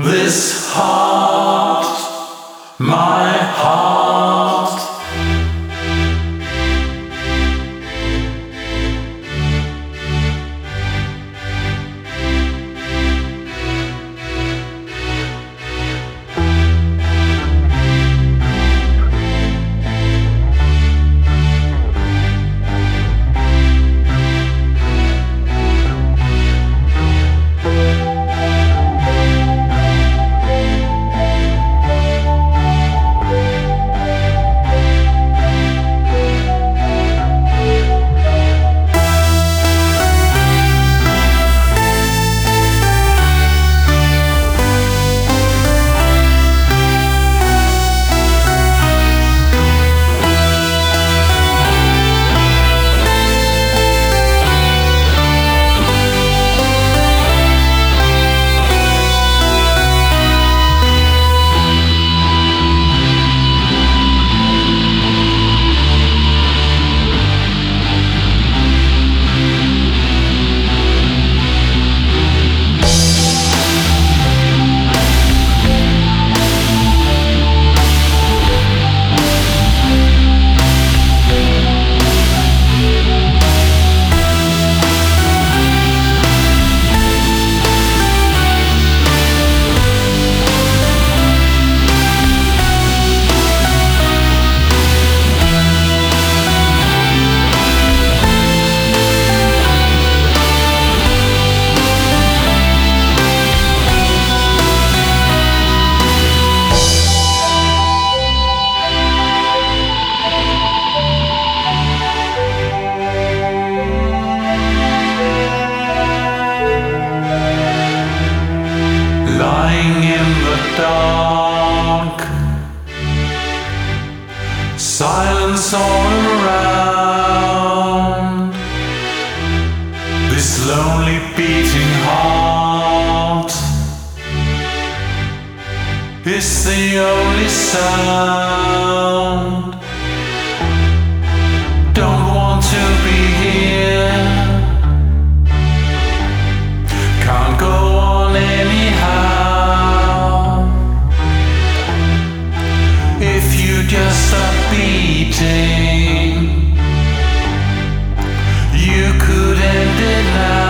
This heart, my heart. Lying in the dark, silence all around. This lonely beating heart is the only sound. now